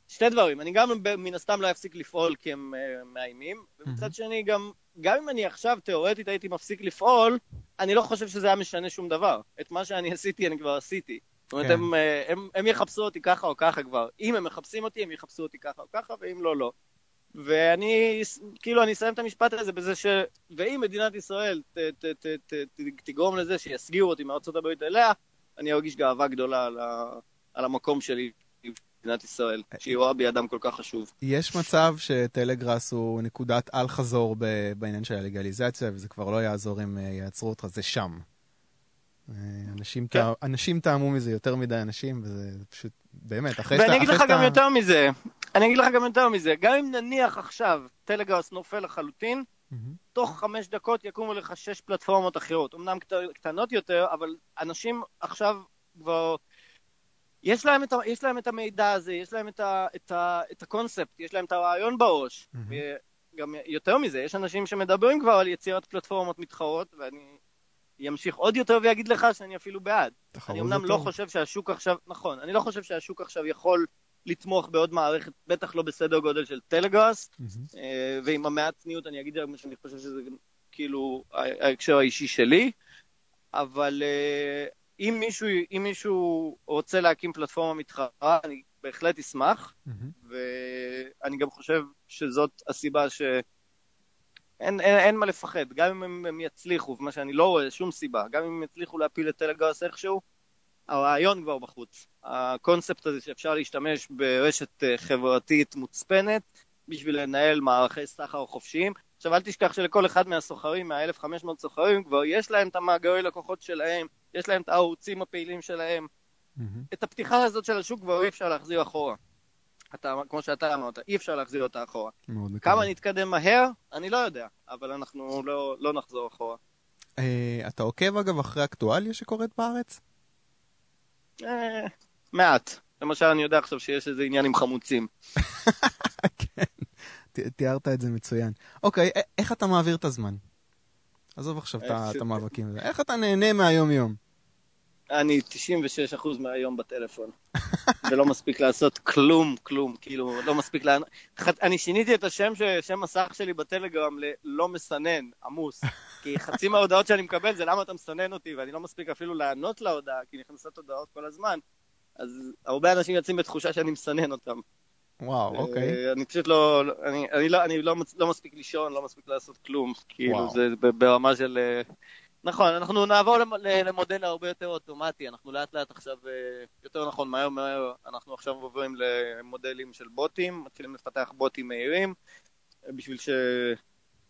שתי דברים, אני גם מן הסתם לא אפסיק לפעול כי הם uh, מאיימים, ומצד שני גם, גם אם אני עכשיו תיאורטית הייתי מפסיק לפעול, אני לא חושב שזה היה משנה שום דבר. את מה שאני עשיתי אני כבר עשיתי. זאת אומרת, כן. הם, אה, הם, הם יחפשו אותי ככה או ככה כבר. אם הם מחפשים אותי, הם יחפשו אותי ככה או ככה, ואם לא, לא. ואני, כאילו, אני אסיים את המשפט הזה בזה ש... ואם מדינת ישראל ת, ת, ת, ת, ת, תגרום לזה שיסגירו אותי מארצות הברית אליה, אני ארגיש גאווה גדולה על, ה, על המקום שלי במדינת ישראל, שהיא רואה בי אדם כל כך חשוב. יש מצב שטלגראס הוא נקודת אל-חזור בעניין של הלגליזציה, וזה כבר לא יעזור אם אה, יעצרו אותך, זה שם. אנשים, כן. טע... אנשים טעמו מזה יותר מדי אנשים, וזה פשוט, באמת, אחרי שאתה... ואני אגיד לך שאתה... גם יותר מזה, אני אגיד לך גם יותר מזה, גם אם נניח עכשיו טלגראס נופל לחלוטין, mm-hmm. תוך חמש דקות יקומו לך שש פלטפורמות אחרות. אמנם קט... קטנות יותר, אבל אנשים עכשיו כבר... יש להם, את, יש להם את המידע הזה, יש להם את, ה, את, ה, את הקונספט, יש להם את הרעיון בראש. Mm-hmm. וגם יותר מזה, יש אנשים שמדברים כבר על יצירת פלטפורמות מתחרות, ואני ימשיך עוד יותר ויגיד לך שאני אפילו בעד. אני אמנם לא חושב שהשוק עכשיו, נכון, אני לא חושב שהשוק עכשיו יכול לתמוך בעוד מערכת, בטח לא בסדר גודל של טלגראס, mm-hmm. ועם המעט צניעות אני אגיד שאני חושב שזה כאילו ההקשר האישי שלי, אבל אה, אם מישהו, אם מישהו רוצה להקים פלטפורמה מתחרה, אני בהחלט אשמח, mm-hmm. ואני גם חושב שזאת הסיבה ש... אין, אין, אין מה לפחד, גם אם הם, הם יצליחו, ומה שאני לא רואה, שום סיבה, גם אם הם יצליחו להפיל את טלגראס איכשהו, הרעיון כבר בחוץ. הקונספט הזה שאפשר להשתמש ברשת אה, חברתית מוצפנת בשביל לנהל מערכי סחר חופשיים. עכשיו אל תשכח שלכל אחד מהסוחרים, מה-1500 סוחרים, כבר יש להם את המאגרי לקוחות שלהם, יש להם את הערוצים הפעילים שלהם. Mm-hmm. את הפתיחה הזאת של השוק כבר אי אפשר להחזיר אחורה. אתה, כמו שאתה אמרת, אי אפשר להחזיר אותה אחורה. כמה נתקדם מהר, אני לא יודע, אבל אנחנו לא, לא נחזור אחורה. Uh, אתה עוקב אגב אחרי אקטואליה שקורית בארץ? Uh, מעט. למשל, אני יודע עכשיו שיש איזה עניין עם חמוצים. כן, תיארת את זה מצוין. אוקיי, איך אתה מעביר את הזמן? עזוב עכשיו את המאבקים. איך אתה נהנה מהיום-יום? אני 96% מהיום בטלפון. ולא מספיק לעשות כלום, כלום, כאילו, לא מספיק לענות. אני שיניתי את השם, שם מסך שלי בטלגרם ללא מסנן, עמוס. כי חצי מההודעות שאני מקבל זה למה אתה מסנן אותי, ואני לא מספיק אפילו לענות להודעה, כי נכנסות הודעות כל הזמן. אז הרבה אנשים יוצאים בתחושה שאני מסנן אותם. וואו, אוקיי. אני פשוט לא, אני, אני, לא, אני לא, לא מספיק לישון, לא מספיק לעשות כלום. כאילו, וואו. זה ברמה של... נכון, אנחנו נעבור למודל הרבה יותר אוטומטי, אנחנו לאט לאט עכשיו, אה, יותר נכון, מהר מהר, אנחנו עכשיו עוברים למודלים של בוטים, מתחילים לפתח בוטים מהירים, בשביל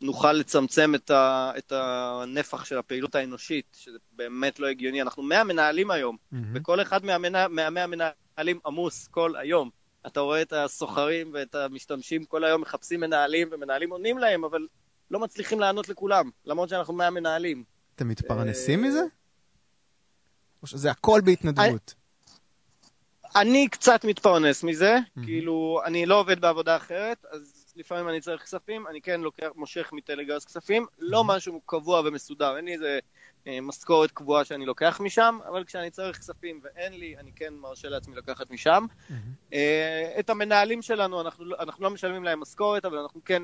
שנוכל לצמצם את, ה, את הנפח של הפעילות האנושית, שזה באמת לא הגיוני. אנחנו 100 מנהלים היום, mm-hmm. וכל אחד מה-100 מה, מנהלים מנהלים עמוס כל היום. אתה רואה את הסוחרים ואת המשתמשים כל היום מחפשים מנהלים, ומנהלים עונים להם, אבל לא מצליחים לענות לכולם, למרות שאנחנו 100 מנהלים. אתם מתפרנסים מזה? או שזה הכל בהתנדבות? אני קצת מתפרנס מזה, כאילו, אני לא עובד בעבודה אחרת, אז לפעמים אני צריך כספים, אני כן לוקח, מושך מטלגראס כספים, לא משהו קבוע ומסודר, אין לי איזה אה, משכורת קבועה שאני לוקח משם, אבל כשאני צריך כספים ואין לי, אני כן מרשה לעצמי לקחת משם. אה, את המנהלים שלנו, אנחנו, אנחנו לא משלמים להם משכורת, אבל אנחנו כן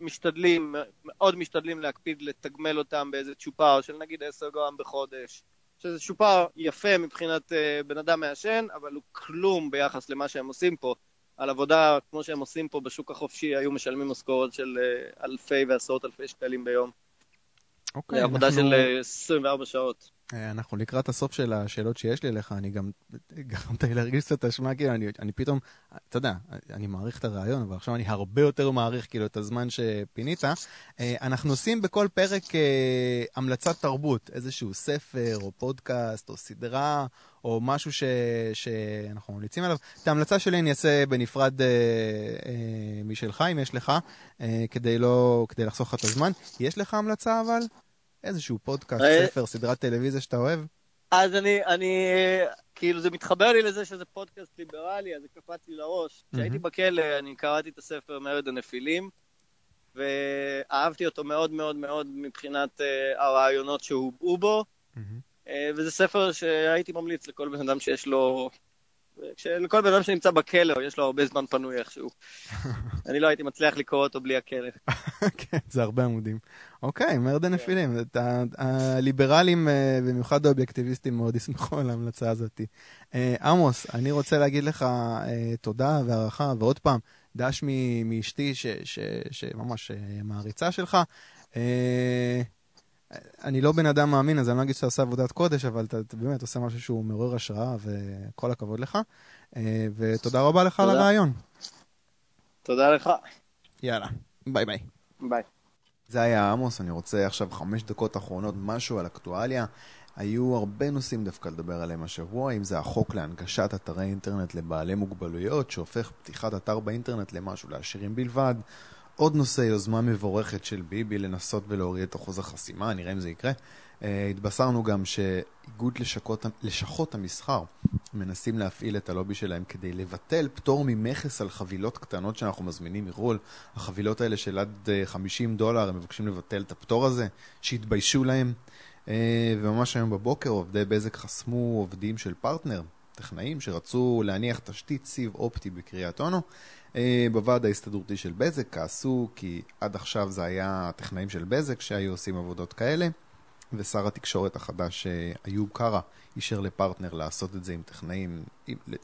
משתדלים, מאוד משתדלים להקפיד לתגמל אותם באיזה צ'ופר של נגיד 10 גרם בחודש. שזה צ'ופר יפה מבחינת uh, בן אדם מעשן, אבל הוא כלום ביחס למה שהם עושים פה. על עבודה כמו שהם עושים פה בשוק החופשי, היו משלמים משכורת של uh, אלפי ועשרות אלפי שקלים ביום. אוקיי, עבודה אנחנו- של uh, 24 שעות. אה, אנחנו לקראת הסוף של השאלות שיש לי אליך, אני גם גרמת לי להרגיש קצת אשמה, כאילו, אני, אני פתאום, אתה יודע, אני מעריך את הרעיון, אבל עכשיו אני הרבה יותר מעריך כאילו את הזמן שפינית. אה, אנחנו עושים בכל פרק אה, המלצת תרבות, איזשהו ספר, או פודקאסט, או סדרה, או משהו ש, שאנחנו ממליצים עליו. את ההמלצה שלי אני אעשה בנפרד אה, אה, משלך, אם יש לך, אה, כדי, לא, כדי לחסוך לך את הזמן. יש לך המלצה אבל? איזשהו פודקאסט, אה, ספר, סדרת טלוויזיה שאתה אוהב? אז אני, אני, כאילו זה מתחבר לי לזה שזה פודקאסט ליברלי, אז זה קפץ לי לראש. כשהייתי בכלא, אני קראתי את הספר מרד הנפילים, ואהבתי אותו מאוד מאוד מאוד מבחינת uh, הרעיונות שהובעו בו, uh, וזה ספר שהייתי ממליץ לכל בן אדם שיש לו... לכל בן אדם שנמצא בכלא, יש לו הרבה זמן פנוי איכשהו. אני לא הייתי מצליח לקרוא אותו בלי הכלא. כן, זה הרבה עמודים. אוקיי, מרד הנפילים. את ה- הליברלים, אה, במיוחד האובייקטיביסטים, מאוד ישמחו על ההמלצה הזאת. אה, עמוס, אני רוצה להגיד לך אה, תודה והערכה, ועוד פעם, דש מאשתי שממש מעריצה שלך. אני לא בן אדם מאמין, אז אני לא אגיד שאתה עושה עבודת קודש, אבל אתה אתה באמת עושה משהו שהוא מעורר השראה, וכל הכבוד לך. אה, ותודה רבה לך על. הרעיון. תודה לך. יאללה, ביי ביי. ביי. זה היה עמוס, אני רוצה עכשיו חמש דקות אחרונות משהו על אקטואליה. היו הרבה נושאים דווקא לדבר עליהם השבוע, אם זה החוק להנגשת אתרי אינטרנט לבעלי מוגבלויות, שהופך פתיחת אתר באינטרנט למשהו לעשירים בלבד. עוד נושא, יוזמה מבורכת של ביבי לנסות ולהוריד את אחוז החסימה, נראה אם זה יקרה. אה, התבשרנו גם שאיגוד לשכות, לשכות המסחר מנסים להפעיל את הלובי שלהם כדי לבטל פטור ממכס על חבילות קטנות שאנחנו מזמינים מחו"ל. החבילות האלה של עד אה, 50 דולר, הם מבקשים לבטל את הפטור הזה, שיתביישו להם. אה, וממש היום בבוקר עובדי בזק חסמו עובדים של פרטנר, טכנאים שרצו להניח תשתית סיב אופטי בקריית אונו. אה, בוועד ההסתדרותי של בזק כעסו כי עד עכשיו זה היה הטכנאים של בזק שהיו עושים עבודות כאלה. ושר התקשורת החדש אה, איוב קרא אישר לפרטנר לעשות את זה עם טכנאים,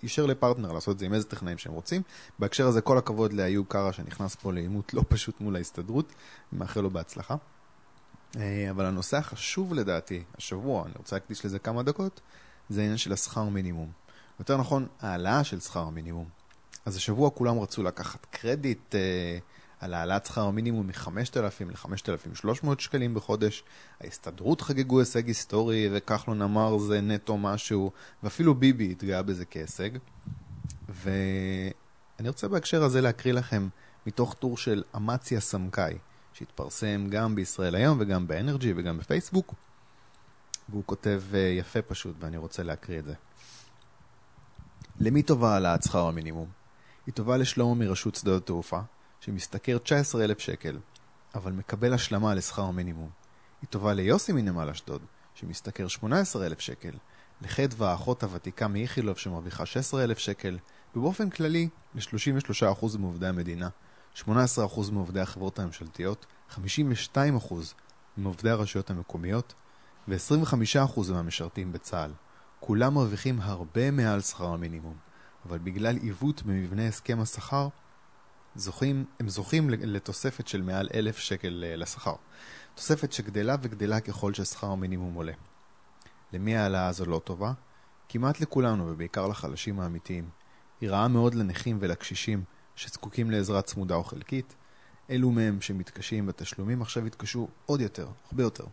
אישר לפרטנר לעשות את זה עם איזה טכנאים שהם רוצים. בהקשר הזה כל הכבוד לאיוב קרא שנכנס פה לעימות לא פשוט מול ההסתדרות, מאחל לו בהצלחה. אה, אבל הנושא החשוב לדעתי, השבוע, אני רוצה להקדיש לזה כמה דקות, זה העניין של השכר מינימום. יותר נכון, העלאה של שכר המינימום. אז השבוע כולם רצו לקחת קרדיט אה, על העלאת שכר המינימום מ-5,000 ל-5,300 שקלים בחודש. ההסתדרות חגגו הישג היסטורי, וכחלון אמר זה נטו משהו, ואפילו ביבי התגאה בזה כהישג. ואני רוצה בהקשר הזה להקריא לכם מתוך טור של אמציה סמכאי, שהתפרסם גם בישראל היום וגם באנרג'י וגם בפייסבוק. והוא כותב אה, יפה פשוט, ואני רוצה להקריא את זה. למי טובה העלאת שכר המינימום? היא טובה לשלמה מרשות שדות התעופה, שמשתכר 19,000 שקל, אבל מקבל השלמה לשכר המינימום. היא טובה ליוסי מנמל אשדוד, שמשתכר 18,000 שקל, לחדווה האחות הוותיקה מאיכילוב שמרוויחה 16,000 שקל, ובאופן כללי ל-33% מעובדי המדינה, 18% מעובדי החברות הממשלתיות, 52% מעובדי הרשויות המקומיות ו-25% מהמשרתים בצה"ל. כולם מרוויחים הרבה מעל שכר המינימום, אבל בגלל עיוות במבנה הסכם השכר, זוכים, הם זוכים לתוספת של מעל אלף שקל אה, לשכר. תוספת שגדלה וגדלה ככל ששכר המינימום עולה. למי ההעלאה הזו לא טובה? כמעט לכולנו, ובעיקר לחלשים האמיתיים. היא רעה מאוד לנכים ולקשישים שזקוקים לעזרה צמודה או חלקית. אלו מהם שמתקשים בתשלומים עכשיו יתקשו עוד יותר, הרבה יותר.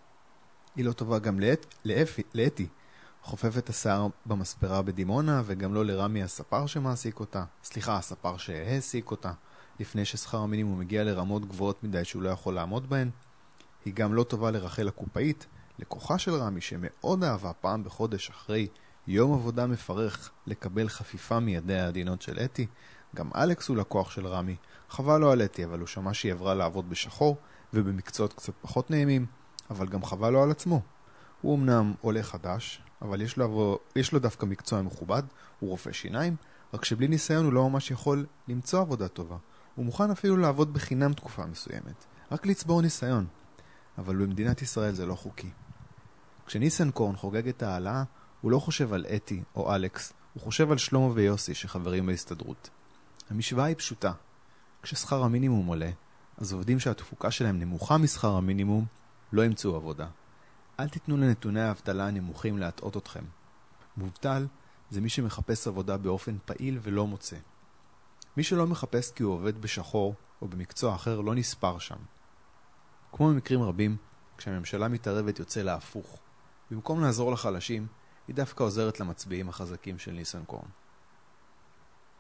היא לא טובה גם לאת, לאפי, לאתי, חופף את השיער במספרה בדימונה, וגם לא לרמי הספר שמעסיק אותה, סליחה, הספר שהעסיק אותה, לפני ששכר המינימום מגיע לרמות גבוהות מדי שהוא לא יכול לעמוד בהן. היא גם לא טובה לרחל הקופאית, לקוחה של רמי שמאוד אהבה פעם בחודש אחרי יום עבודה מפרך לקבל חפיפה מידיה העדינות של אתי. גם אלכס הוא לקוח של רמי. חבל לו על אתי, אבל הוא שמע שהיא עברה לעבוד בשחור ובמקצועות קצת פחות נעימים, אבל גם חבל לו על עצמו. הוא אמנם עולה חדש, אבל יש לו, יש לו דווקא מקצוע מכובד, הוא רופא שיניים, רק שבלי ניסיון הוא לא ממש יכול למצוא עבודה טובה. הוא מוכן אפילו לעבוד בחינם תקופה מסוימת, רק לצבור ניסיון. אבל במדינת ישראל זה לא חוקי. כשניסנקורן חוגג את ההעלאה, הוא לא חושב על אתי או אלכס, הוא חושב על שלמה ויוסי שחברים בהסתדרות. המשוואה היא פשוטה. כששכר המינימום עולה, אז עובדים שהתפוקה שלהם נמוכה משכר המינימום לא ימצאו עבודה. אל תיתנו לנתוני האבטלה הנמוכים להטעות אתכם. מובטל זה מי שמחפש עבודה באופן פעיל ולא מוצא. מי שלא מחפש כי הוא עובד בשחור או במקצוע אחר לא נספר שם. כמו במקרים רבים, כשהממשלה מתערבת יוצא להפוך. במקום לעזור לחלשים, היא דווקא עוזרת למצביעים החזקים של ניסנקורן.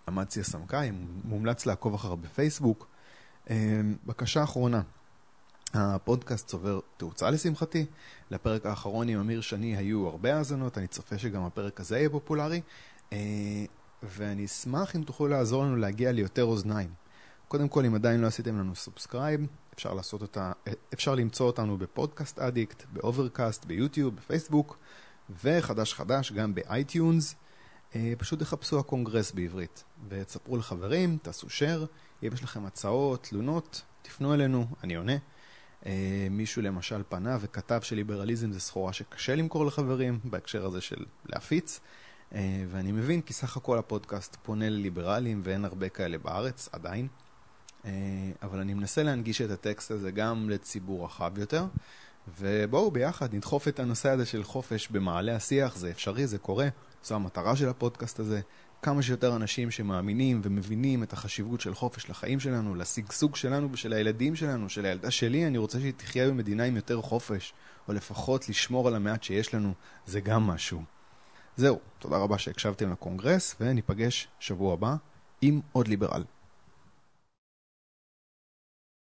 אמציה סמכאי, מומלץ לעקוב אחר בפייסבוק. אה, בקשה אחרונה, הפודקאסט צובר תאוצה לשמחתי. לפרק האחרון עם אמיר שני היו הרבה האזנות, אני צופה שגם הפרק הזה יהיה פופולרי. אה, ואני אשמח אם תוכלו לעזור לנו להגיע ליותר אוזניים. קודם כל, אם עדיין לא עשיתם לנו subscribe, אפשר, אותה, אפשר למצוא אותנו ב Podcast Addict, ב Overcast, ביוטיוב, בפייסבוק, וחדש חדש גם ב iTunes. אה, פשוט תחפשו הקונגרס בעברית, ותספרו לחברים, תעשו share, אם יש לכם הצעות, תלונות, תפנו אלינו, אני עונה. אה, מישהו למשל פנה וכתב שליברליזם זה סחורה שקשה למכור לחברים, בהקשר הזה של להפיץ. אה, ואני מבין כי סך הכל הפודקאסט פונה לליברלים ואין הרבה כאלה בארץ, עדיין. אה, אבל אני מנסה להנגיש את הטקסט הזה גם לציבור רחב יותר. ובואו ביחד נדחוף את הנושא הזה של חופש במעלה השיח, זה אפשרי, זה קורה, זו המטרה של הפודקאסט הזה. כמה שיותר אנשים שמאמינים ומבינים את החשיבות של חופש לחיים שלנו, לשגשוג שלנו ושל הילדים שלנו, של הילדה שלי, אני רוצה שהיא תחיה במדינה עם יותר חופש, או לפחות לשמור על המעט שיש לנו, זה גם משהו. זהו, תודה רבה שהקשבתם לקונגרס, וניפגש שבוע הבא עם עוד ליברל.